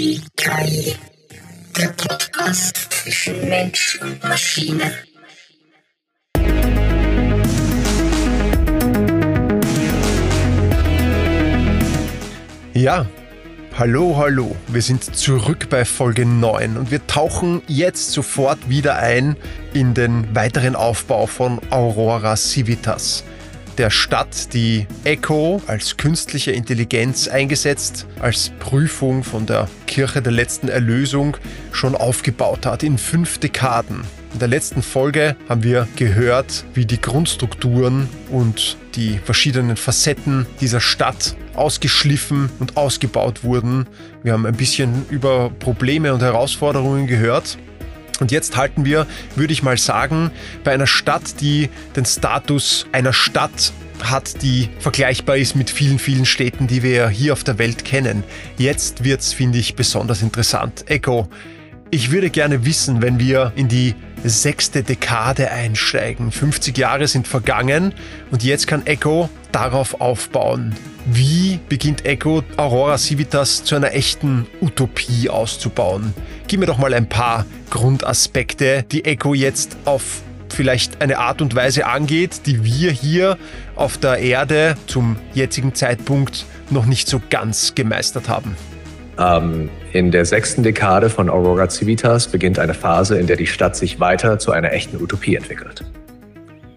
KI. Der Podcast zwischen Mensch und Maschine. Ja, hallo, hallo. Wir sind zurück bei Folge 9 und wir tauchen jetzt sofort wieder ein in den weiteren Aufbau von Aurora Civitas der Stadt, die Echo als künstliche Intelligenz eingesetzt, als Prüfung von der Kirche der letzten Erlösung schon aufgebaut hat in fünf Dekaden. In der letzten Folge haben wir gehört, wie die Grundstrukturen und die verschiedenen Facetten dieser Stadt ausgeschliffen und ausgebaut wurden. Wir haben ein bisschen über Probleme und Herausforderungen gehört und jetzt halten wir, würde ich mal sagen, bei einer Stadt, die den Status einer Stadt hat, die vergleichbar ist mit vielen, vielen Städten, die wir hier auf der Welt kennen. Jetzt wird's, finde ich, besonders interessant. Echo, ich würde gerne wissen, wenn wir in die sechste Dekade einsteigen. 50 Jahre sind vergangen und jetzt kann Echo darauf aufbauen. Wie beginnt Echo Aurora Civitas zu einer echten Utopie auszubauen? Gib mir doch mal ein paar Grundaspekte, die Echo jetzt auf vielleicht eine Art und Weise angeht, die wir hier auf der Erde zum jetzigen Zeitpunkt noch nicht so ganz gemeistert haben. Ähm, in der sechsten Dekade von Aurora Civitas beginnt eine Phase, in der die Stadt sich weiter zu einer echten Utopie entwickelt.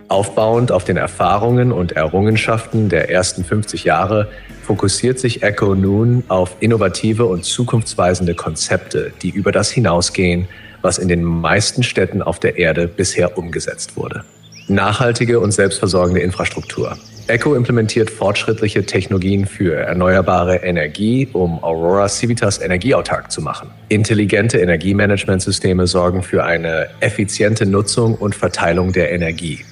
Aufbauend auf den Erfahrungen und Errungenschaften der ersten 50 Jahre fokussiert sich Echo nun auf innovative und zukunftsweisende Konzepte, die über das hinausgehen, was in den meisten Städten auf der Erde bisher umgesetzt wurde. Nachhaltige und selbstversorgende Infrastruktur. Echo implementiert fortschrittliche Technologien für erneuerbare Energie, um Aurora Civitas energieautark zu machen. Intelligente Energiemanagementsysteme sorgen für eine effiziente Nutzung und Verteilung der Energie.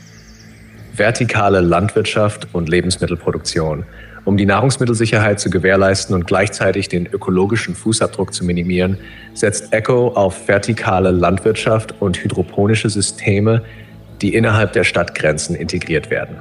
Vertikale Landwirtschaft und Lebensmittelproduktion um die Nahrungsmittelsicherheit zu gewährleisten und gleichzeitig den ökologischen Fußabdruck zu minimieren, setzt ECHO auf vertikale Landwirtschaft und hydroponische Systeme, die innerhalb der Stadtgrenzen integriert werden.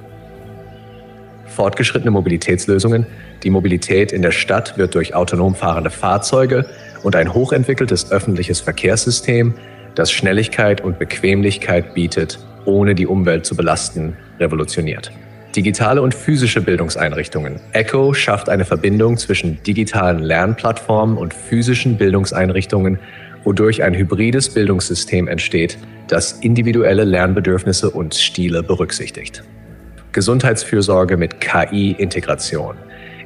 Fortgeschrittene Mobilitätslösungen. Die Mobilität in der Stadt wird durch autonom fahrende Fahrzeuge und ein hochentwickeltes öffentliches Verkehrssystem, das Schnelligkeit und Bequemlichkeit bietet, ohne die Umwelt zu belasten, revolutioniert. Digitale und physische Bildungseinrichtungen. ECHO schafft eine Verbindung zwischen digitalen Lernplattformen und physischen Bildungseinrichtungen, wodurch ein hybrides Bildungssystem entsteht, das individuelle Lernbedürfnisse und Stile berücksichtigt. Gesundheitsfürsorge mit KI-Integration.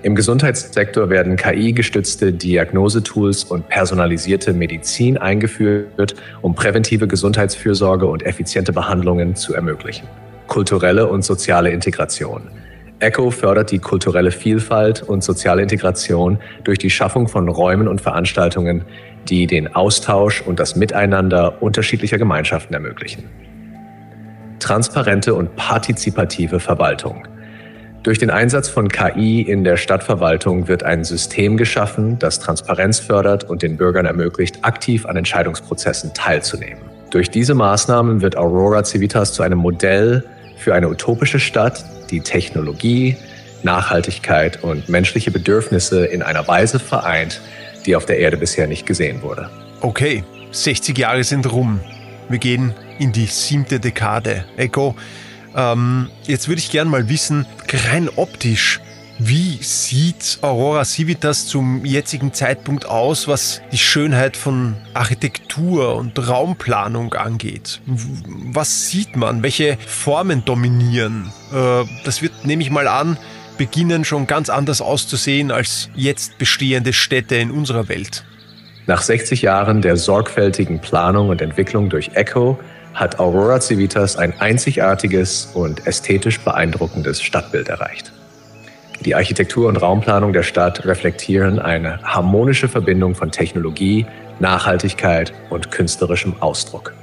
Im Gesundheitssektor werden KI-gestützte Diagnosetools und personalisierte Medizin eingeführt, um präventive Gesundheitsfürsorge und effiziente Behandlungen zu ermöglichen kulturelle und soziale Integration. ECHO fördert die kulturelle Vielfalt und soziale Integration durch die Schaffung von Räumen und Veranstaltungen, die den Austausch und das Miteinander unterschiedlicher Gemeinschaften ermöglichen. Transparente und partizipative Verwaltung. Durch den Einsatz von KI in der Stadtverwaltung wird ein System geschaffen, das Transparenz fördert und den Bürgern ermöglicht, aktiv an Entscheidungsprozessen teilzunehmen. Durch diese Maßnahmen wird Aurora Civitas zu einem Modell für eine utopische Stadt, die Technologie, Nachhaltigkeit und menschliche Bedürfnisse in einer Weise vereint, die auf der Erde bisher nicht gesehen wurde. Okay, 60 Jahre sind rum. Wir gehen in die siebte Dekade. Echo, ähm, jetzt würde ich gerne mal wissen, rein optisch, wie sieht Aurora Civitas zum jetzigen Zeitpunkt aus, was die Schönheit von Architektur und Raumplanung angeht? Was sieht man? Welche Formen dominieren? Äh, das wird, nehme ich mal an, beginnen schon ganz anders auszusehen als jetzt bestehende Städte in unserer Welt. Nach 60 Jahren der sorgfältigen Planung und Entwicklung durch Echo hat Aurora Civitas ein einzigartiges und ästhetisch beeindruckendes Stadtbild erreicht. Die Architektur und Raumplanung der Stadt reflektieren eine harmonische Verbindung von Technologie, Nachhaltigkeit und künstlerischem Ausdruck.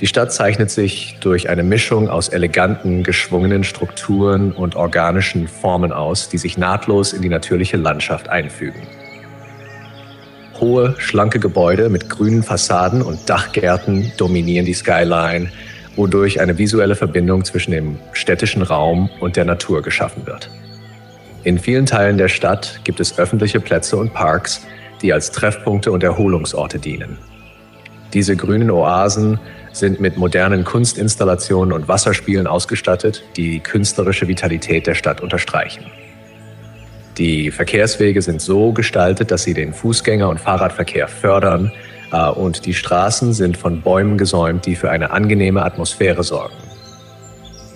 Die Stadt zeichnet sich durch eine Mischung aus eleganten, geschwungenen Strukturen und organischen Formen aus, die sich nahtlos in die natürliche Landschaft einfügen. Hohe, schlanke Gebäude mit grünen Fassaden und Dachgärten dominieren die Skyline, wodurch eine visuelle Verbindung zwischen dem städtischen Raum und der Natur geschaffen wird. In vielen Teilen der Stadt gibt es öffentliche Plätze und Parks, die als Treffpunkte und Erholungsorte dienen. Diese grünen Oasen sind mit modernen Kunstinstallationen und Wasserspielen ausgestattet, die die künstlerische Vitalität der Stadt unterstreichen. Die Verkehrswege sind so gestaltet, dass sie den Fußgänger- und Fahrradverkehr fördern äh, und die Straßen sind von Bäumen gesäumt, die für eine angenehme Atmosphäre sorgen.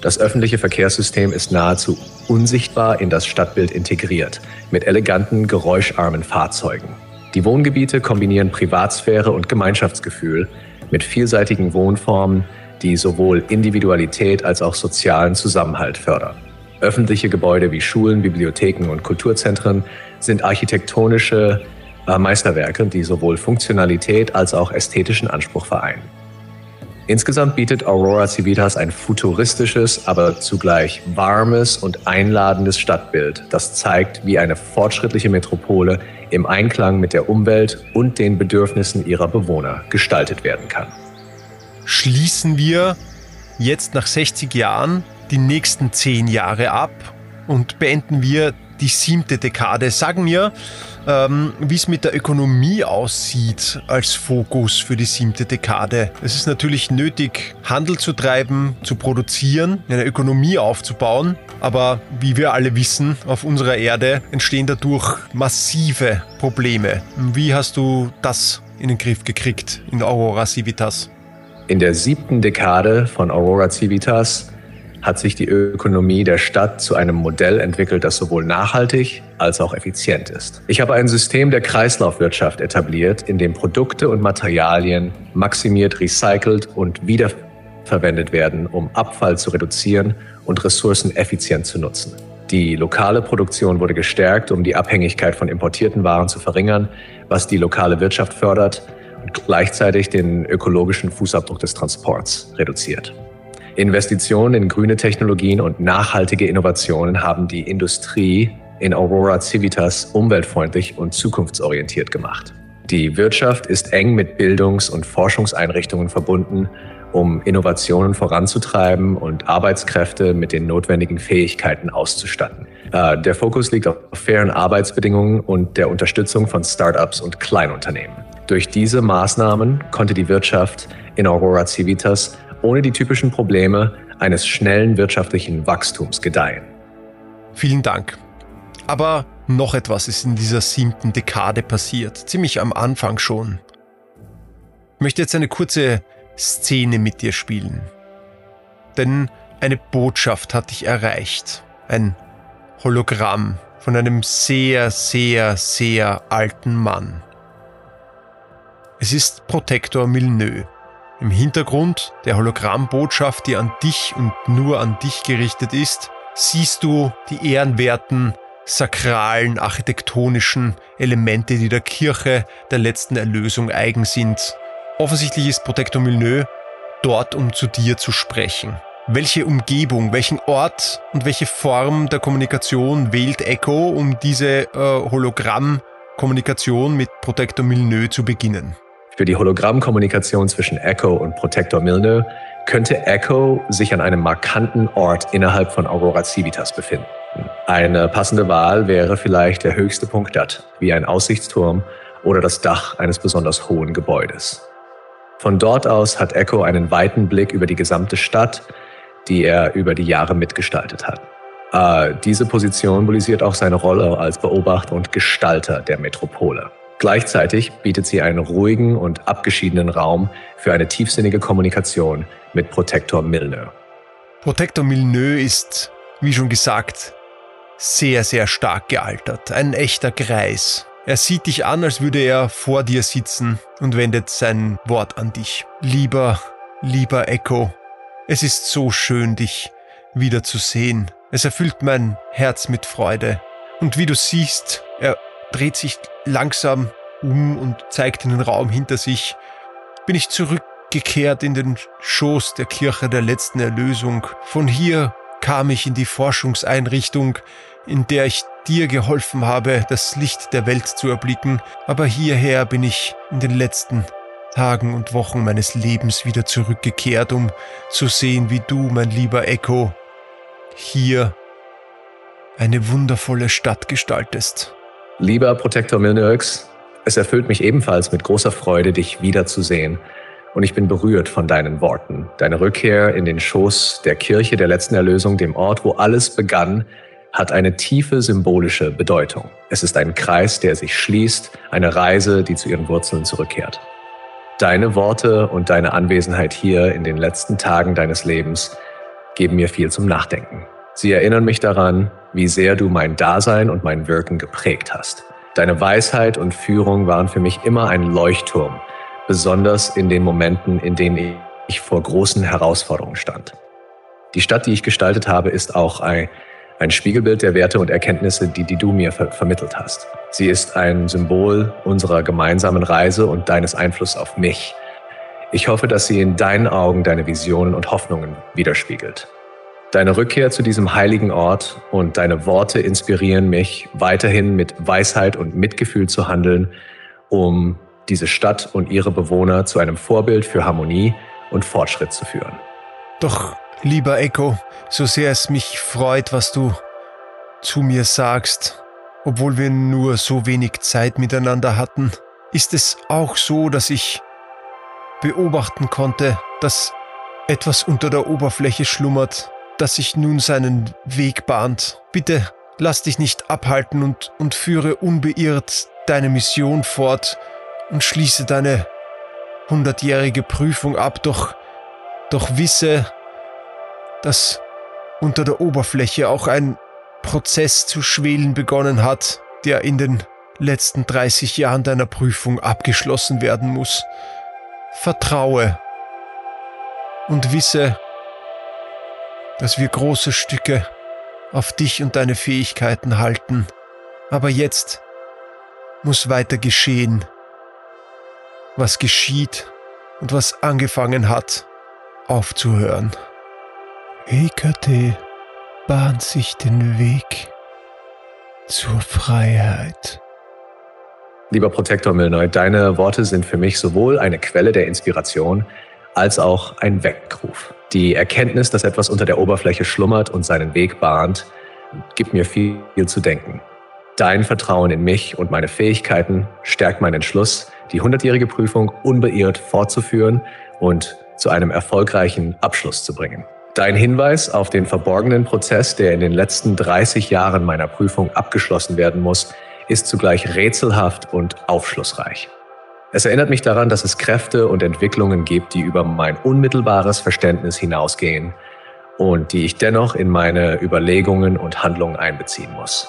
Das öffentliche Verkehrssystem ist nahezu unsichtbar in das Stadtbild integriert, mit eleganten, geräuscharmen Fahrzeugen. Die Wohngebiete kombinieren Privatsphäre und Gemeinschaftsgefühl mit vielseitigen Wohnformen, die sowohl Individualität als auch sozialen Zusammenhalt fördern. Öffentliche Gebäude wie Schulen, Bibliotheken und Kulturzentren sind architektonische äh, Meisterwerke, die sowohl Funktionalität als auch ästhetischen Anspruch vereinen. Insgesamt bietet Aurora Civitas ein futuristisches, aber zugleich warmes und einladendes Stadtbild, das zeigt, wie eine fortschrittliche Metropole im Einklang mit der Umwelt und den Bedürfnissen ihrer Bewohner gestaltet werden kann. Schließen wir jetzt nach 60 Jahren die nächsten zehn Jahre ab und beenden wir die siebte Dekade. Sagen wir, ähm, wie es mit der Ökonomie aussieht als Fokus für die siebte Dekade. Es ist natürlich nötig, Handel zu treiben, zu produzieren, eine Ökonomie aufzubauen. Aber wie wir alle wissen, auf unserer Erde entstehen dadurch massive Probleme. Wie hast du das in den Griff gekriegt in Aurora Civitas? In der siebten Dekade von Aurora Civitas hat sich die Ökonomie der Stadt zu einem Modell entwickelt, das sowohl nachhaltig als auch effizient ist. Ich habe ein System der Kreislaufwirtschaft etabliert, in dem Produkte und Materialien maximiert recycelt und wiederverwendet werden, um Abfall zu reduzieren und Ressourcen effizient zu nutzen. Die lokale Produktion wurde gestärkt, um die Abhängigkeit von importierten Waren zu verringern, was die lokale Wirtschaft fördert und gleichzeitig den ökologischen Fußabdruck des Transports reduziert. Investitionen in grüne Technologien und nachhaltige Innovationen haben die Industrie in Aurora Civitas umweltfreundlich und zukunftsorientiert gemacht. Die Wirtschaft ist eng mit Bildungs- und Forschungseinrichtungen verbunden, um Innovationen voranzutreiben und Arbeitskräfte mit den notwendigen Fähigkeiten auszustatten. Äh, der Fokus liegt auf fairen Arbeitsbedingungen und der Unterstützung von Startups und Kleinunternehmen. Durch diese Maßnahmen konnte die Wirtschaft in Aurora Civitas ohne die typischen Probleme eines schnellen wirtschaftlichen Wachstums gedeihen. Vielen Dank. Aber noch etwas ist in dieser siebten Dekade passiert, ziemlich am Anfang schon. Ich möchte jetzt eine kurze Szene mit dir spielen. Denn eine Botschaft hat dich erreicht. Ein Hologramm von einem sehr, sehr, sehr alten Mann. Es ist Protektor Milneux. Im Hintergrund der Hologrammbotschaft, die an dich und nur an dich gerichtet ist, siehst du die ehrenwerten, sakralen, architektonischen Elemente, die der Kirche der letzten Erlösung eigen sind. Offensichtlich ist Protector Milneux dort, um zu dir zu sprechen. Welche Umgebung, welchen Ort und welche Form der Kommunikation wählt Echo, um diese äh, Hologrammkommunikation mit Protector Milneux zu beginnen? Für die Hologrammkommunikation zwischen Echo und Protector Milne könnte Echo sich an einem markanten Ort innerhalb von Aurora Civitas befinden. Eine passende Wahl wäre vielleicht der höchste Punkt dort, wie ein Aussichtsturm oder das Dach eines besonders hohen Gebäudes. Von dort aus hat Echo einen weiten Blick über die gesamte Stadt, die er über die Jahre mitgestaltet hat. Äh, diese Position symbolisiert auch seine Rolle als Beobachter und Gestalter der Metropole. Gleichzeitig bietet sie einen ruhigen und abgeschiedenen Raum für eine tiefsinnige Kommunikation mit Protektor Milneux. Protektor Milneux ist, wie schon gesagt, sehr, sehr stark gealtert. Ein echter Greis. Er sieht dich an, als würde er vor dir sitzen und wendet sein Wort an dich. Lieber, lieber Echo, es ist so schön, dich wiederzusehen. Es erfüllt mein Herz mit Freude. Und wie du siehst, er dreht sich langsam um und zeigt in den Raum hinter sich, bin ich zurückgekehrt in den Schoß der Kirche der letzten Erlösung. Von hier kam ich in die Forschungseinrichtung, in der ich dir geholfen habe, das Licht der Welt zu erblicken, aber hierher bin ich in den letzten Tagen und Wochen meines Lebens wieder zurückgekehrt, um zu sehen, wie du, mein lieber Echo, hier eine wundervolle Stadt gestaltest. Lieber Protektor Milneux, Es erfüllt mich ebenfalls mit großer Freude, dich wiederzusehen. Und ich bin berührt von deinen Worten. Deine Rückkehr in den Schoß der Kirche der letzten Erlösung, dem Ort, wo alles begann, hat eine tiefe symbolische Bedeutung. Es ist ein Kreis, der sich schließt, eine Reise, die zu ihren Wurzeln zurückkehrt. Deine Worte und deine Anwesenheit hier in den letzten Tagen deines Lebens geben mir viel zum Nachdenken. Sie erinnern mich daran, wie sehr du mein Dasein und mein Wirken geprägt hast. Deine Weisheit und Führung waren für mich immer ein Leuchtturm, besonders in den Momenten, in denen ich vor großen Herausforderungen stand. Die Stadt, die ich gestaltet habe, ist auch ein, ein Spiegelbild der Werte und Erkenntnisse, die, die du mir ver vermittelt hast. Sie ist ein Symbol unserer gemeinsamen Reise und deines Einflusses auf mich. Ich hoffe, dass sie in deinen Augen deine Visionen und Hoffnungen widerspiegelt. Deine Rückkehr zu diesem heiligen Ort und deine Worte inspirieren mich, weiterhin mit Weisheit und Mitgefühl zu handeln, um diese Stadt und ihre Bewohner zu einem Vorbild für Harmonie und Fortschritt zu führen. Doch, lieber Echo, so sehr es mich freut, was du zu mir sagst, obwohl wir nur so wenig Zeit miteinander hatten, ist es auch so, dass ich beobachten konnte, dass etwas unter der Oberfläche schlummert, das sich nun seinen Weg bahnt. Bitte lass dich nicht abhalten und, und führe unbeirrt deine Mission fort und schließe deine hundertjährige Prüfung ab, doch, doch wisse, dass unter der Oberfläche auch ein Prozess zu schwelen begonnen hat, der in den letzten 30 Jahren deiner Prüfung abgeschlossen werden muss. Vertraue und wisse, dass wir große Stücke auf dich und deine Fähigkeiten halten. Aber jetzt muss weiter geschehen. Was geschieht und was angefangen hat, aufzuhören. Hekate bahnt sich den Weg zur Freiheit. Lieber Protektor Milnoy, deine Worte sind für mich sowohl eine Quelle der Inspiration als auch ein Weckruf. Die Erkenntnis, dass etwas unter der Oberfläche schlummert und seinen Weg bahnt, gibt mir viel zu denken. Dein Vertrauen in mich und meine Fähigkeiten stärkt meinen Entschluss, die hundertjährige Prüfung unbeirrt fortzuführen und zu einem erfolgreichen Abschluss zu bringen. Dein Hinweis auf den verborgenen Prozess, der in den letzten 30 Jahren meiner Prüfung abgeschlossen werden muss, ist zugleich rätselhaft und aufschlussreich. Es erinnert mich daran, dass es Kräfte und Entwicklungen gibt, die über mein unmittelbares Verständnis hinausgehen und die ich dennoch in meine Überlegungen und Handlungen einbeziehen muss.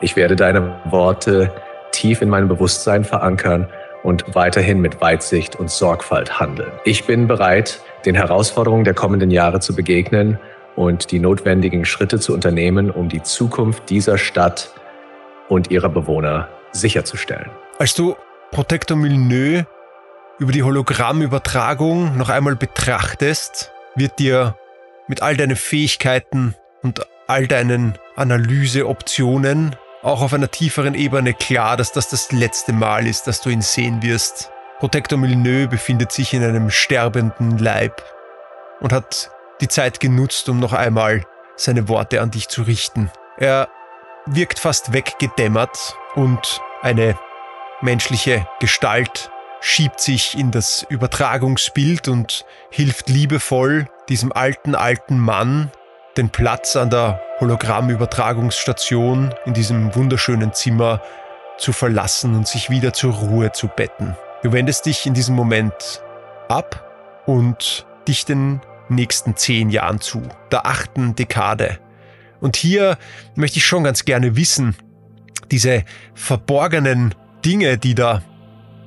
Ich werde deine Worte tief in meinem Bewusstsein verankern und weiterhin mit Weitsicht und Sorgfalt handeln. Ich bin bereit, den Herausforderungen der kommenden Jahre zu begegnen und die notwendigen Schritte zu unternehmen, um die Zukunft dieser Stadt und ihrer Bewohner sicherzustellen. Als du Protector Milneux über die Hologrammübertragung noch einmal betrachtest, wird dir mit all deinen Fähigkeiten und all deinen Analyseoptionen auch auf einer tieferen Ebene klar, dass das das letzte Mal ist, dass du ihn sehen wirst. Protector Milneux befindet sich in einem sterbenden Leib und hat die Zeit genutzt, um noch einmal seine Worte an dich zu richten. Er wirkt fast weggedämmert und eine menschliche Gestalt schiebt sich in das Übertragungsbild und hilft liebevoll diesem alten, alten Mann den Platz an der Hologrammübertragungsstation in diesem wunderschönen Zimmer zu verlassen und sich wieder zur Ruhe zu betten. Du wendest dich in diesem Moment ab und dich den nächsten zehn Jahren zu, der achten Dekade. Und hier möchte ich schon ganz gerne wissen, diese verborgenen Dinge, die da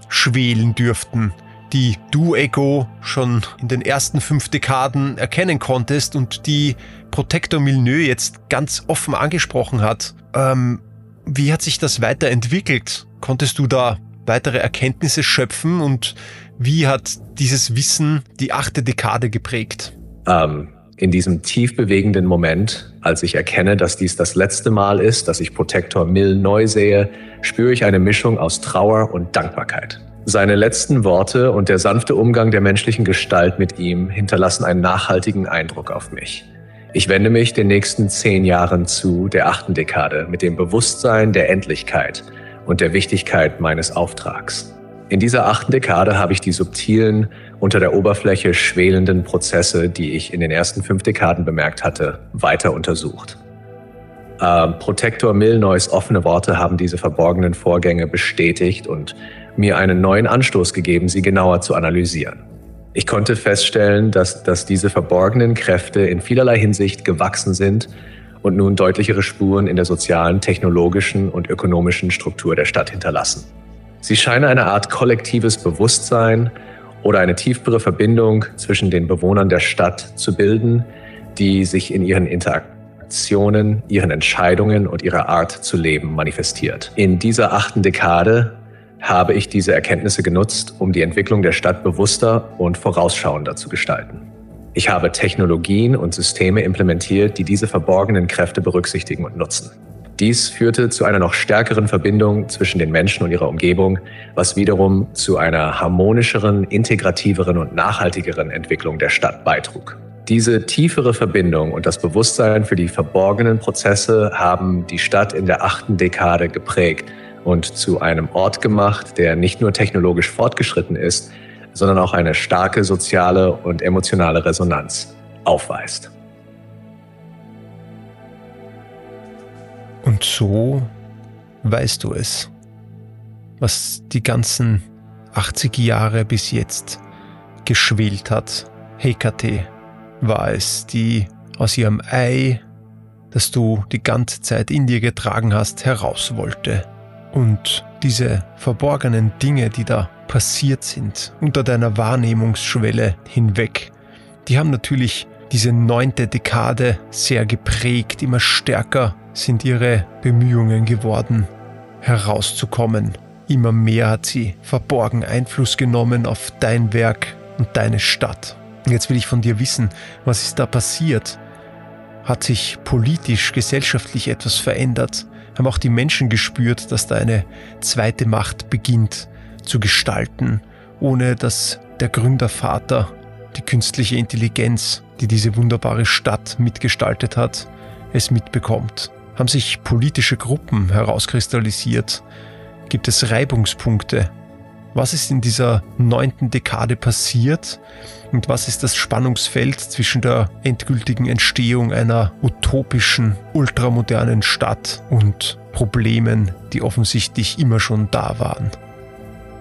schwelen dürften, die du, Echo, schon in den ersten fünf Dekaden erkennen konntest und die Protector Milneux jetzt ganz offen angesprochen hat. Ähm, wie hat sich das weiterentwickelt? Konntest du da weitere Erkenntnisse schöpfen und wie hat dieses Wissen die achte Dekade geprägt? Ähm, in diesem tief bewegenden Moment, als ich erkenne, dass dies das letzte Mal ist, dass ich Protektor Mill neu sehe, spüre ich eine Mischung aus Trauer und Dankbarkeit. Seine letzten Worte und der sanfte Umgang der menschlichen Gestalt mit ihm hinterlassen einen nachhaltigen Eindruck auf mich. Ich wende mich den nächsten zehn Jahren zu, der achten Dekade, mit dem Bewusstsein der Endlichkeit und der Wichtigkeit meines Auftrags. In dieser achten Dekade habe ich die subtilen, unter der Oberfläche schwelenden Prozesse, die ich in den ersten fünf Dekaden bemerkt hatte, weiter untersucht. Äh, Protektor Milnoys offene Worte haben diese verborgenen Vorgänge bestätigt und mir einen neuen Anstoß gegeben, sie genauer zu analysieren. Ich konnte feststellen, dass, dass diese verborgenen Kräfte in vielerlei Hinsicht gewachsen sind und nun deutlichere Spuren in der sozialen, technologischen und ökonomischen Struktur der Stadt hinterlassen. Sie scheinen eine Art kollektives Bewusstsein oder eine tiefere Verbindung zwischen den Bewohnern der Stadt zu bilden, die sich in ihren Interaktionen, ihren Entscheidungen und ihrer Art zu leben manifestiert. In dieser achten Dekade habe ich diese Erkenntnisse genutzt, um die Entwicklung der Stadt bewusster und vorausschauender zu gestalten. Ich habe Technologien und Systeme implementiert, die diese verborgenen Kräfte berücksichtigen und nutzen. Dies führte zu einer noch stärkeren Verbindung zwischen den Menschen und ihrer Umgebung, was wiederum zu einer harmonischeren, integrativeren und nachhaltigeren Entwicklung der Stadt beitrug. Diese tiefere Verbindung und das Bewusstsein für die verborgenen Prozesse haben die Stadt in der achten Dekade geprägt und zu einem Ort gemacht, der nicht nur technologisch fortgeschritten ist, sondern auch eine starke soziale und emotionale Resonanz aufweist. Und so weißt du es, was die ganzen 80 Jahre bis jetzt geschwelt hat. Hekate war es, die aus ihrem Ei, das du die ganze Zeit in dir getragen hast, heraus wollte. Und diese verborgenen Dinge, die da passiert sind, unter deiner Wahrnehmungsschwelle hinweg, die haben natürlich diese neunte Dekade sehr geprägt. Immer stärker sind ihre Bemühungen geworden, herauszukommen. Immer mehr hat sie verborgen Einfluss genommen auf dein Werk und deine Stadt. Jetzt will ich von dir wissen, was ist da passiert? Hat sich politisch, gesellschaftlich etwas verändert? haben auch die Menschen gespürt, dass da eine zweite Macht beginnt zu gestalten, ohne dass der Gründervater, die künstliche Intelligenz, die diese wunderbare Stadt mitgestaltet hat, es mitbekommt. Haben sich politische Gruppen herauskristallisiert? Gibt es Reibungspunkte? Was ist in dieser neunten Dekade passiert und was ist das Spannungsfeld zwischen der endgültigen Entstehung einer utopischen, ultramodernen Stadt und Problemen, die offensichtlich immer schon da waren?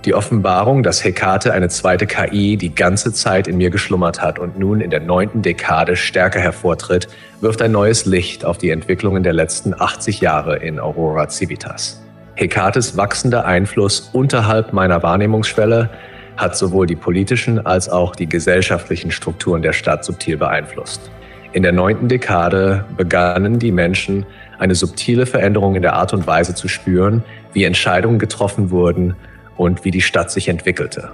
Die Offenbarung, dass Hekate eine zweite KI die ganze Zeit in mir geschlummert hat und nun in der neunten Dekade stärker hervortritt, wirft ein neues Licht auf die Entwicklungen der letzten 80 Jahre in Aurora Civitas. Hekates wachsender Einfluss unterhalb meiner Wahrnehmungsschwelle hat sowohl die politischen als auch die gesellschaftlichen Strukturen der Stadt subtil beeinflusst. In der neunten Dekade begannen die Menschen eine subtile Veränderung in der Art und Weise zu spüren, wie Entscheidungen getroffen wurden und wie die Stadt sich entwickelte.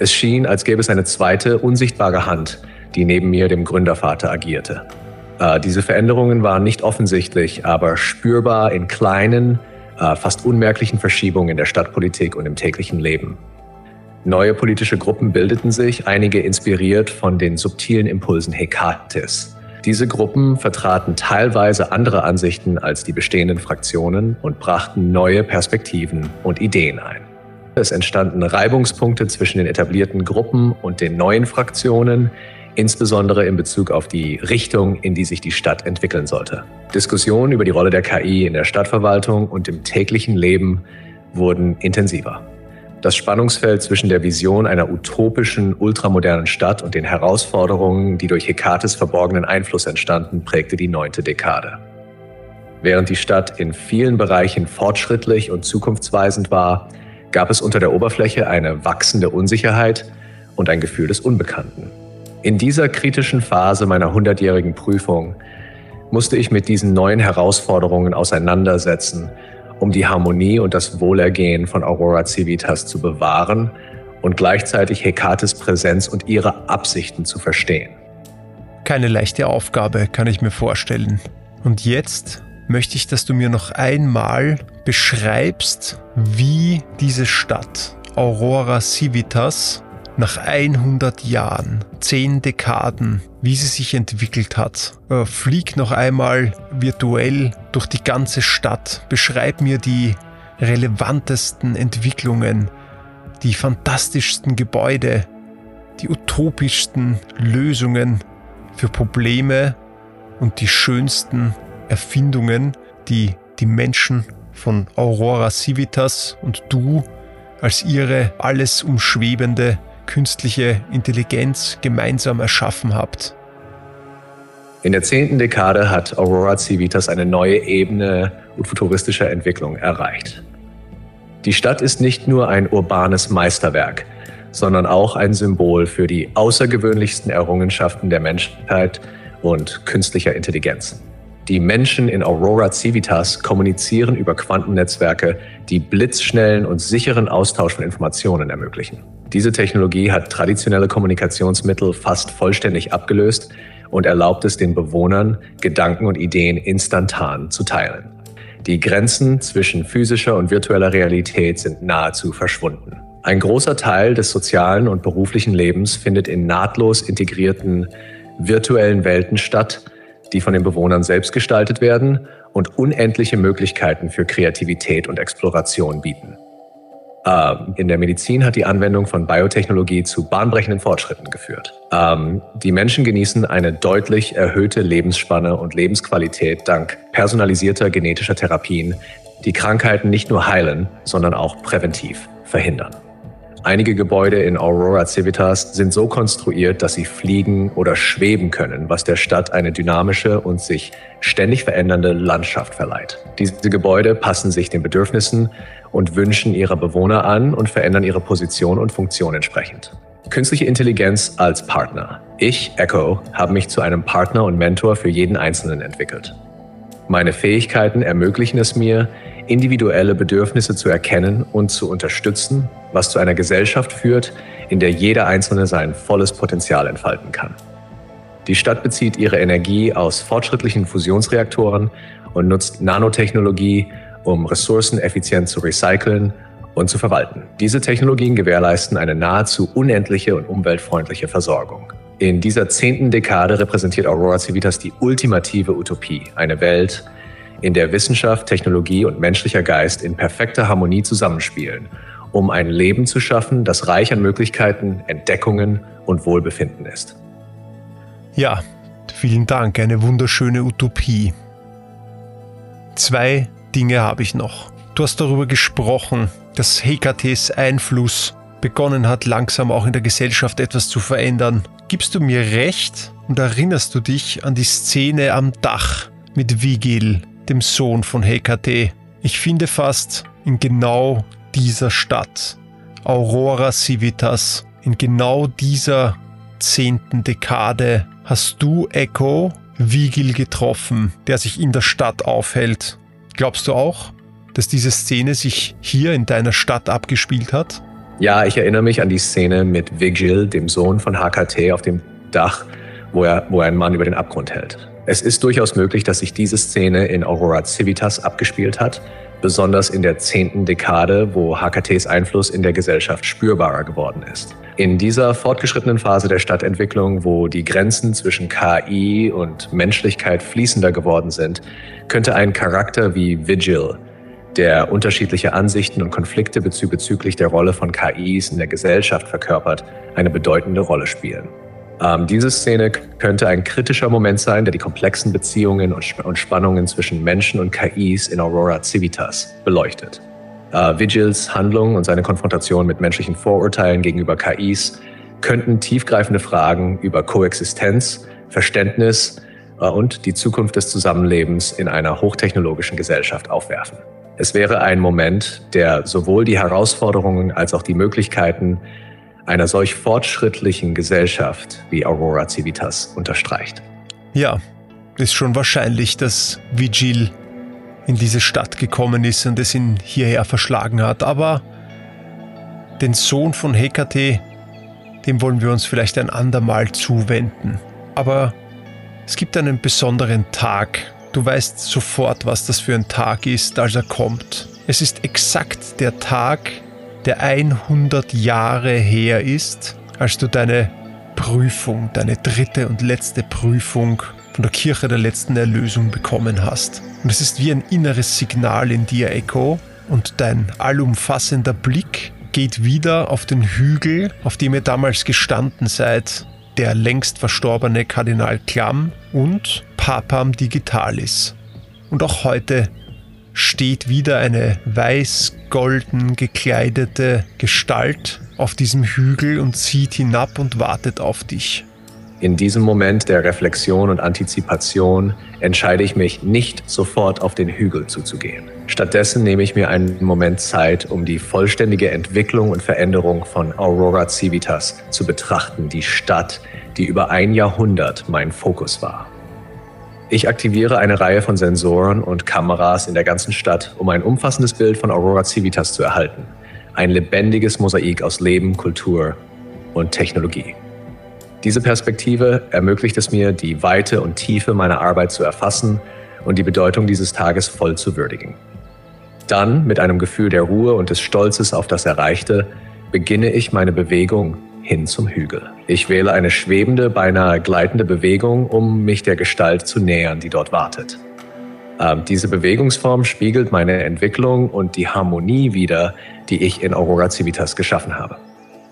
Es schien, als gäbe es eine zweite, unsichtbare Hand, die neben mir, dem Gründervater, agierte. Äh, diese Veränderungen waren nicht offensichtlich, aber spürbar in kleinen, äh, fast unmerklichen Verschiebungen in der Stadtpolitik und im täglichen Leben. Neue politische Gruppen bildeten sich, einige inspiriert von den subtilen Impulsen Hekates. Diese Gruppen vertraten teilweise andere Ansichten als die bestehenden Fraktionen und brachten neue Perspektiven und Ideen ein. Es entstanden Reibungspunkte zwischen den etablierten Gruppen und den neuen Fraktionen, insbesondere in Bezug auf die Richtung, in die sich die Stadt entwickeln sollte. Diskussionen über die Rolle der KI in der Stadtverwaltung und im täglichen Leben wurden intensiver. Das Spannungsfeld zwischen der Vision einer utopischen, ultramodernen Stadt und den Herausforderungen, die durch Hekates verborgenen Einfluss entstanden, prägte die neunte Dekade. Während die Stadt in vielen Bereichen fortschrittlich und zukunftsweisend war, gab es unter der Oberfläche eine wachsende Unsicherheit und ein Gefühl des Unbekannten. In dieser kritischen Phase meiner hundertjährigen Prüfung musste ich mit diesen neuen Herausforderungen auseinandersetzen um die Harmonie und das Wohlergehen von Aurora Civitas zu bewahren und gleichzeitig Hekates Präsenz und ihre Absichten zu verstehen. Keine leichte Aufgabe, kann ich mir vorstellen. Und jetzt möchte ich, dass du mir noch einmal beschreibst, wie diese Stadt Aurora Civitas nach 100 Jahren, 10 Dekaden, wie sie sich entwickelt hat. Äh, flieg noch einmal virtuell durch die ganze Stadt. Beschreib mir die relevantesten Entwicklungen, die fantastischsten Gebäude, die utopischsten Lösungen für Probleme und die schönsten Erfindungen, die die Menschen von Aurora Civitas und du als ihre alles umschwebende künstliche Intelligenz gemeinsam erschaffen habt. In der zehnten Dekade hat Aurora Civitas eine neue Ebene futuristischer Entwicklung erreicht. Die Stadt ist nicht nur ein urbanes Meisterwerk, sondern auch ein Symbol für die außergewöhnlichsten Errungenschaften der Menschheit und künstlicher Intelligenz. Die Menschen in Aurora Civitas kommunizieren über Quantennetzwerke, die blitzschnellen und sicheren Austausch von Informationen ermöglichen. Diese Technologie hat traditionelle Kommunikationsmittel fast vollständig abgelöst und erlaubt es den Bewohnern, Gedanken und Ideen instantan zu teilen. Die Grenzen zwischen physischer und virtueller Realität sind nahezu verschwunden. Ein großer Teil des sozialen und beruflichen Lebens findet in nahtlos integrierten virtuellen Welten statt, die von den Bewohnern selbst gestaltet werden und unendliche Möglichkeiten für Kreativität und Exploration bieten. Ähm, in der Medizin hat die Anwendung von Biotechnologie zu bahnbrechenden Fortschritten geführt. Ähm, die Menschen genießen eine deutlich erhöhte Lebensspanne und Lebensqualität dank personalisierter genetischer Therapien, die Krankheiten nicht nur heilen, sondern auch präventiv verhindern. Einige Gebäude in Aurora Civitas sind so konstruiert, dass sie fliegen oder schweben können, was der Stadt eine dynamische und sich ständig verändernde Landschaft verleiht. Diese Gebäude passen sich den Bedürfnissen und Wünschen ihrer Bewohner an und verändern ihre Position und Funktion entsprechend. Künstliche Intelligenz als Partner. Ich, Echo, habe mich zu einem Partner und Mentor für jeden Einzelnen entwickelt. Meine Fähigkeiten ermöglichen es mir, individuelle Bedürfnisse zu erkennen und zu unterstützen, was zu einer Gesellschaft führt, in der jeder Einzelne sein volles Potenzial entfalten kann. Die Stadt bezieht ihre Energie aus fortschrittlichen Fusionsreaktoren und nutzt Nanotechnologie, um Ressourcen effizient zu recyceln und zu verwalten. Diese Technologien gewährleisten eine nahezu unendliche und umweltfreundliche Versorgung. In dieser zehnten Dekade repräsentiert Aurora Civitas die ultimative Utopie, eine Welt, in der Wissenschaft, Technologie und menschlicher Geist in perfekter Harmonie zusammenspielen, um ein Leben zu schaffen, das reich an Möglichkeiten, Entdeckungen und Wohlbefinden ist. Ja, vielen Dank, eine wunderschöne Utopie. Zwei Dinge habe ich noch. Du hast darüber gesprochen, dass Hekates Einfluss begonnen hat, langsam auch in der Gesellschaft etwas zu verändern. Gibst du mir recht und erinnerst du dich an die Szene am Dach mit Vigil, dem Sohn von Hekate. Ich finde fast in genau dieser Stadt, Aurora Civitas, in genau dieser zehnten Dekade hast du Echo Vigil getroffen, der sich in der Stadt aufhält. Glaubst du auch, dass diese Szene sich hier in deiner Stadt abgespielt hat? Ja, ich erinnere mich an die Szene mit Vigil, dem Sohn von HKT, auf dem Dach, wo er, wo er einen Mann über den Abgrund hält. Es ist durchaus möglich, dass sich diese Szene in Aurora Civitas abgespielt hat, besonders in der zehnten Dekade, wo HKTs Einfluss in der Gesellschaft spürbarer geworden ist. In dieser fortgeschrittenen Phase der Stadtentwicklung, wo die Grenzen zwischen KI und Menschlichkeit fließender geworden sind, könnte ein Charakter wie Vigil, der unterschiedliche Ansichten und Konflikte bezüglich der Rolle von KIs in der Gesellschaft verkörpert, eine bedeutende Rolle spielen. Ähm, diese Szene könnte ein kritischer Moment sein, der die komplexen Beziehungen und, Sp und Spannungen zwischen Menschen und KIs in Aurora Civitas beleuchtet. Äh, Vigils Handlung und seine Konfrontation mit menschlichen Vorurteilen gegenüber KIs könnten tiefgreifende Fragen über Koexistenz, Verständnis äh, und die Zukunft des Zusammenlebens in einer hochtechnologischen Gesellschaft aufwerfen. Es wäre ein Moment, der sowohl die Herausforderungen als auch die Möglichkeiten einer solch fortschrittlichen Gesellschaft wie Aurora Civitas unterstreicht. Ja, ist schon wahrscheinlich, dass Vigil in diese Stadt gekommen ist und es ihn hierher verschlagen hat. Aber den Sohn von Hekate, dem wollen wir uns vielleicht ein andermal zuwenden. Aber es gibt einen besonderen Tag. Du weißt sofort, was das für ein Tag ist, als er kommt. Es ist exakt der Tag, der 100 Jahre her ist, als du deine Prüfung, deine dritte und letzte Prüfung von der Kirche der letzten Erlösung bekommen hast. Und es ist wie ein inneres Signal in dir, Echo. und dein allumfassender Blick geht wieder auf den Hügel, auf dem ihr damals gestanden seid, der längst verstorbene Kardinal Klamm und Papam Digitalis. Und auch heute steht wieder eine weiß-golden gekleidete Gestalt auf diesem Hügel und zieht hinab und wartet auf dich. In diesem Moment der Reflexion und Antizipation entscheide ich mich nicht sofort auf den Hügel zuzugehen. Stattdessen nehme ich mir einen Moment Zeit, um die vollständige Entwicklung und Veränderung von Aurora Civitas zu betrachten, die Stadt, die über ein Jahrhundert mein Fokus war. Ich aktiviere eine Reihe von Sensoren und Kameras in der ganzen Stadt, um ein umfassendes Bild von Aurora Civitas zu erhalten. Ein lebendiges Mosaik aus Leben, Kultur und Technologie. Diese Perspektive ermöglicht es mir, die Weite und Tiefe meiner Arbeit zu erfassen und die Bedeutung dieses Tages voll zu würdigen. Dann, mit einem Gefühl der Ruhe und des Stolzes auf das Erreichte, beginne ich meine Bewegung hin zum Hügel. Ich wähle eine schwebende, beinahe gleitende Bewegung, um mich der Gestalt zu nähern, die dort wartet. Ähm, diese Bewegungsform spiegelt meine Entwicklung und die Harmonie wider, die ich in Aurora Civitas geschaffen habe.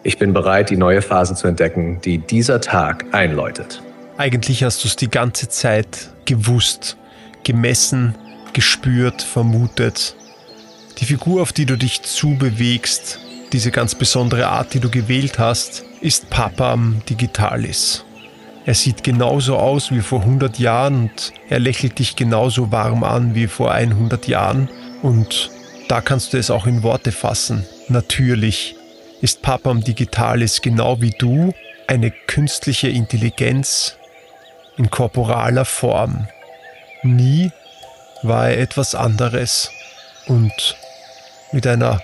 Ich bin bereit, die neue Phase zu entdecken, die dieser Tag einläutet. Eigentlich hast du es die ganze Zeit gewusst, gemessen, gespürt, vermutet. Die Figur, auf die du dich zubewegst, diese ganz besondere Art, die du gewählt hast, ist Papam Digitalis. Er sieht genauso aus wie vor 100 Jahren und er lächelt dich genauso warm an wie vor 100 Jahren. Und da kannst du es auch in Worte fassen. Natürlich ist Papam Digitalis genau wie du eine künstliche Intelligenz in korporaler Form. Nie war er etwas anderes. Und mit einer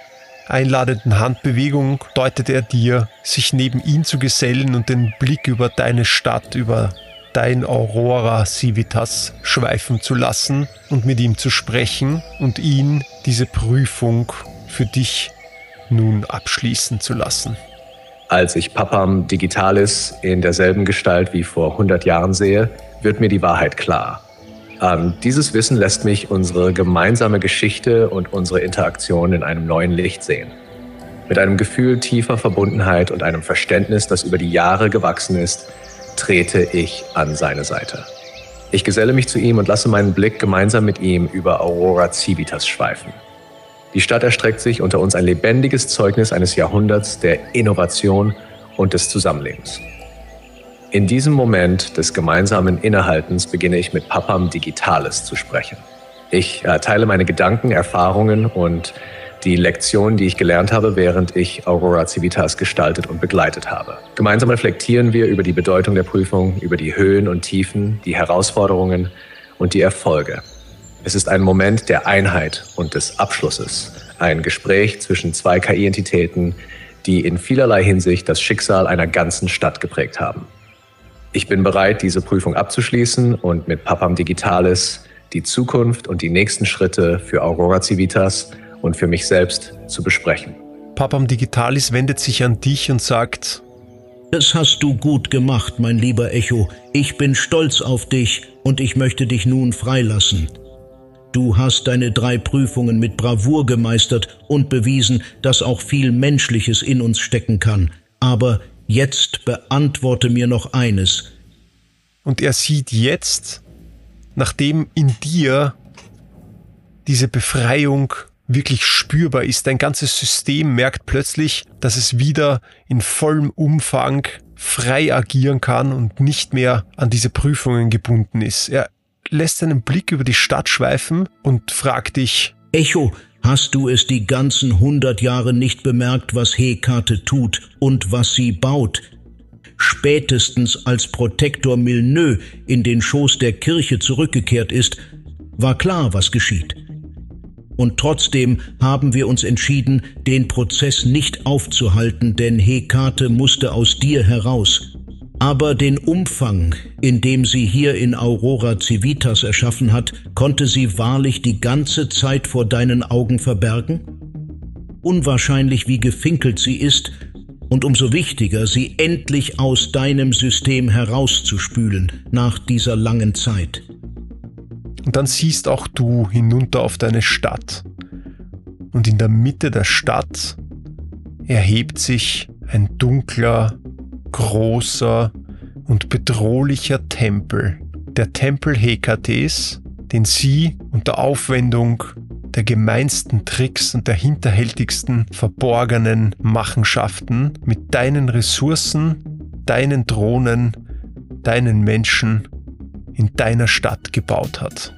einladenden Handbewegung deutet er dir, sich neben ihn zu gesellen und den Blick über deine Stadt, über dein Aurora Civitas schweifen zu lassen und mit ihm zu sprechen und ihn diese Prüfung für dich nun abschließen zu lassen. Als ich Papam Digitalis in derselben Gestalt wie vor 100 Jahren sehe, wird mir die Wahrheit klar. Ähm, dieses Wissen lässt mich unsere gemeinsame Geschichte und unsere Interaktion in einem neuen Licht sehen. Mit einem Gefühl tiefer Verbundenheit und einem Verständnis, das über die Jahre gewachsen ist, trete ich an seine Seite. Ich geselle mich zu ihm und lasse meinen Blick gemeinsam mit ihm über Aurora Civitas schweifen. Die Stadt erstreckt sich unter uns ein lebendiges Zeugnis eines Jahrhunderts der Innovation und des Zusammenlebens. In diesem Moment des gemeinsamen Innehaltens beginne ich mit Papam Digitales zu sprechen. Ich äh, teile meine Gedanken, Erfahrungen und die Lektionen, die ich gelernt habe, während ich Aurora Civitas gestaltet und begleitet habe. Gemeinsam reflektieren wir über die Bedeutung der Prüfung, über die Höhen und Tiefen, die Herausforderungen und die Erfolge, es ist ein Moment der Einheit und des Abschlusses, ein Gespräch zwischen zwei KI-Entitäten, die in vielerlei Hinsicht das Schicksal einer ganzen Stadt geprägt haben. Ich bin bereit, diese Prüfung abzuschließen und mit Papam Digitalis die Zukunft und die nächsten Schritte für Aurora Civitas und für mich selbst zu besprechen. Papam Digitalis wendet sich an dich und sagt, Das hast du gut gemacht, mein lieber Echo. Ich bin stolz auf dich und ich möchte dich nun freilassen. Du hast deine drei Prüfungen mit Bravour gemeistert und bewiesen, dass auch viel Menschliches in uns stecken kann. Aber jetzt beantworte mir noch eines. Und er sieht jetzt, nachdem in dir diese Befreiung wirklich spürbar ist, dein ganzes System merkt plötzlich, dass es wieder in vollem Umfang frei agieren kann und nicht mehr an diese Prüfungen gebunden ist. Er lässt seinen Blick über die Stadt schweifen und fragt dich, Echo, hast du es die ganzen hundert Jahre nicht bemerkt, was Hekate tut und was sie baut? Spätestens als Protektor Milneux in den Schoß der Kirche zurückgekehrt ist, war klar, was geschieht. Und trotzdem haben wir uns entschieden, den Prozess nicht aufzuhalten, denn Hekate musste aus dir heraus. Aber den Umfang, in dem sie hier in Aurora Civitas erschaffen hat, konnte sie wahrlich die ganze Zeit vor deinen Augen verbergen? Unwahrscheinlich wie gefinkelt sie ist, und umso wichtiger, sie endlich aus deinem System herauszuspülen nach dieser langen Zeit. Und dann siehst auch du hinunter auf deine Stadt. und in der Mitte der Stadt erhebt sich ein dunkler, großer und bedrohlicher Tempel, der Tempel Hekates, den sie unter Aufwendung der gemeinsten Tricks und der hinterhältigsten verborgenen Machenschaften mit deinen Ressourcen, deinen Drohnen, deinen Menschen in deiner Stadt gebaut hat.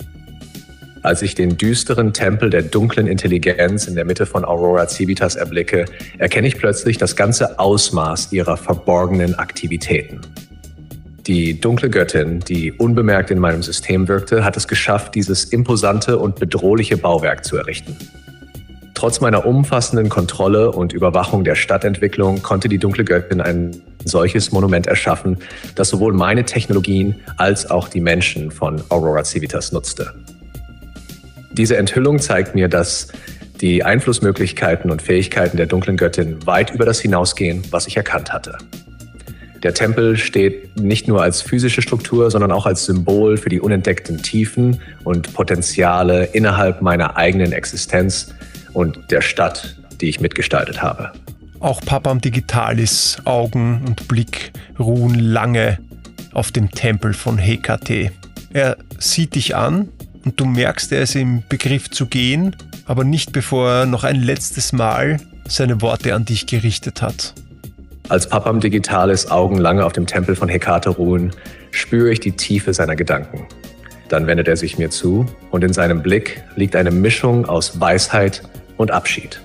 Als ich den düsteren Tempel der dunklen Intelligenz in der Mitte von Aurora Civitas erblicke, erkenne ich plötzlich das ganze Ausmaß ihrer verborgenen Aktivitäten. Die dunkle Göttin, die unbemerkt in meinem System wirkte, hat es geschafft, dieses imposante und bedrohliche Bauwerk zu errichten. Trotz meiner umfassenden Kontrolle und Überwachung der Stadtentwicklung konnte die dunkle Göttin ein solches Monument erschaffen, das sowohl meine Technologien als auch die Menschen von Aurora Civitas nutzte. Diese Enthüllung zeigt mir, dass die Einflussmöglichkeiten und Fähigkeiten der dunklen Göttin weit über das hinausgehen, was ich erkannt hatte. Der Tempel steht nicht nur als physische Struktur, sondern auch als Symbol für die unentdeckten Tiefen und Potenziale innerhalb meiner eigenen Existenz und der Stadt, die ich mitgestaltet habe. Auch Papam Digitalis Augen und Blick ruhen lange auf dem Tempel von Hekate. Er sieht dich an und du merkst, er ist im Begriff zu gehen, aber nicht bevor er noch ein letztes Mal seine Worte an dich gerichtet hat. Als Papam Digitales Augen lange auf dem Tempel von Hekate ruhen, spüre ich die Tiefe seiner Gedanken. Dann wendet er sich mir zu und in seinem Blick liegt eine Mischung aus Weisheit und Abschied.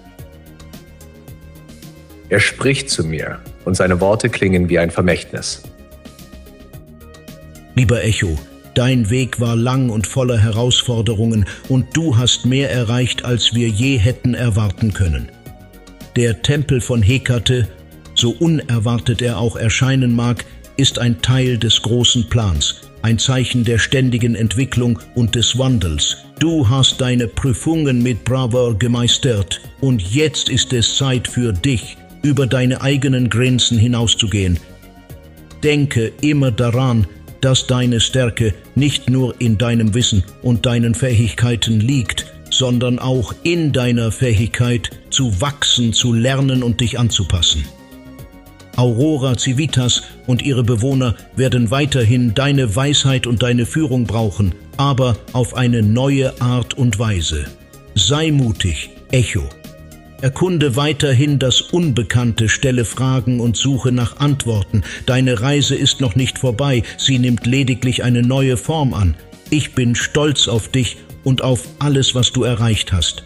Er spricht zu mir und seine Worte klingen wie ein Vermächtnis. Lieber Echo, dein Weg war lang und voller Herausforderungen und du hast mehr erreicht, als wir je hätten erwarten können. Der Tempel von Hekate so unerwartet er auch erscheinen mag, ist ein Teil des großen Plans, ein Zeichen der ständigen Entwicklung und des Wandels. Du hast deine Prüfungen mit Bravour gemeistert und jetzt ist es Zeit für dich, über deine eigenen Grenzen hinauszugehen. Denke immer daran, dass deine Stärke nicht nur in deinem Wissen und deinen Fähigkeiten liegt, sondern auch in deiner Fähigkeit zu wachsen, zu lernen und dich anzupassen. Aurora Civitas und ihre Bewohner werden weiterhin deine Weisheit und deine Führung brauchen, aber auf eine neue Art und Weise. Sei mutig, Echo. Erkunde weiterhin das Unbekannte, stelle Fragen und suche nach Antworten. Deine Reise ist noch nicht vorbei, sie nimmt lediglich eine neue Form an. Ich bin stolz auf dich und auf alles, was du erreicht hast.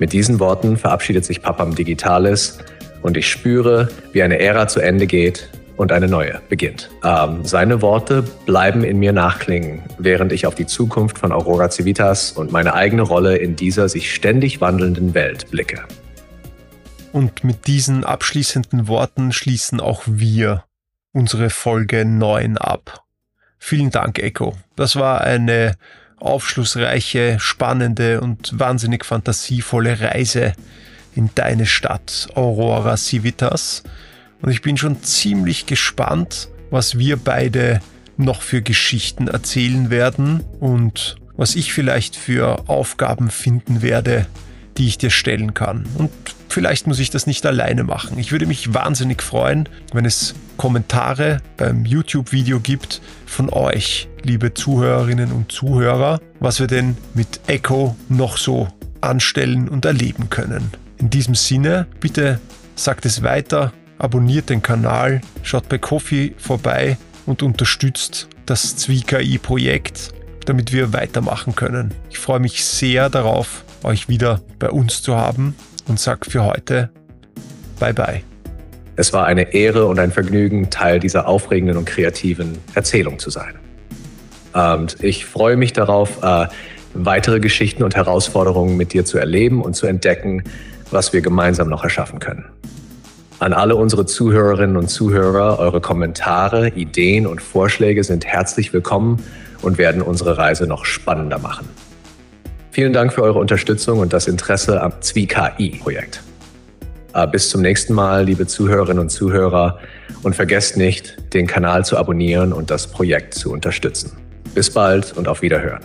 Mit diesen Worten verabschiedet sich Papam Digitalis und ich spüre, wie eine Ära zu Ende geht und eine neue beginnt. Ähm, seine Worte bleiben in mir nachklingen, während ich auf die Zukunft von Aurora Civitas und meine eigene Rolle in dieser sich ständig wandelnden Welt blicke. Und mit diesen abschließenden Worten schließen auch wir unsere Folge 9 ab. Vielen Dank, Echo. Das war eine aufschlussreiche, spannende und wahnsinnig fantasievolle Reise in deine Stadt, Aurora Civitas. Und ich bin schon ziemlich gespannt, was wir beide noch für Geschichten erzählen werden und was ich vielleicht für Aufgaben finden werde, die ich dir stellen kann. Und vielleicht muss ich das nicht alleine machen. Ich würde mich wahnsinnig freuen, wenn es Kommentare beim YouTube-Video gibt von euch, liebe Zuhörerinnen und Zuhörer, was wir denn mit Echo noch so anstellen und erleben können. In diesem Sinne, bitte sagt es weiter, abonniert den Kanal, schaut bei Kofi vorbei und unterstützt das ZwiKI-Projekt, damit wir weitermachen können. Ich freue mich sehr darauf, euch wieder bei uns zu haben und sage für heute Bye bye. Es war eine Ehre und ein Vergnügen, Teil dieser aufregenden und kreativen Erzählung zu sein. Und ich freue mich darauf, äh, weitere Geschichten und Herausforderungen mit dir zu erleben und zu entdecken, was wir gemeinsam noch erschaffen können. An alle unsere Zuhörerinnen und Zuhörer, eure Kommentare, Ideen und Vorschläge sind herzlich willkommen und werden unsere Reise noch spannender machen. Vielen Dank für eure Unterstützung und das Interesse am ZwiKI-Projekt. Äh, bis zum nächsten Mal, liebe Zuhörerinnen und Zuhörer, und vergesst nicht, den Kanal zu abonnieren und das Projekt zu unterstützen. Bis bald und auf Wiederhören.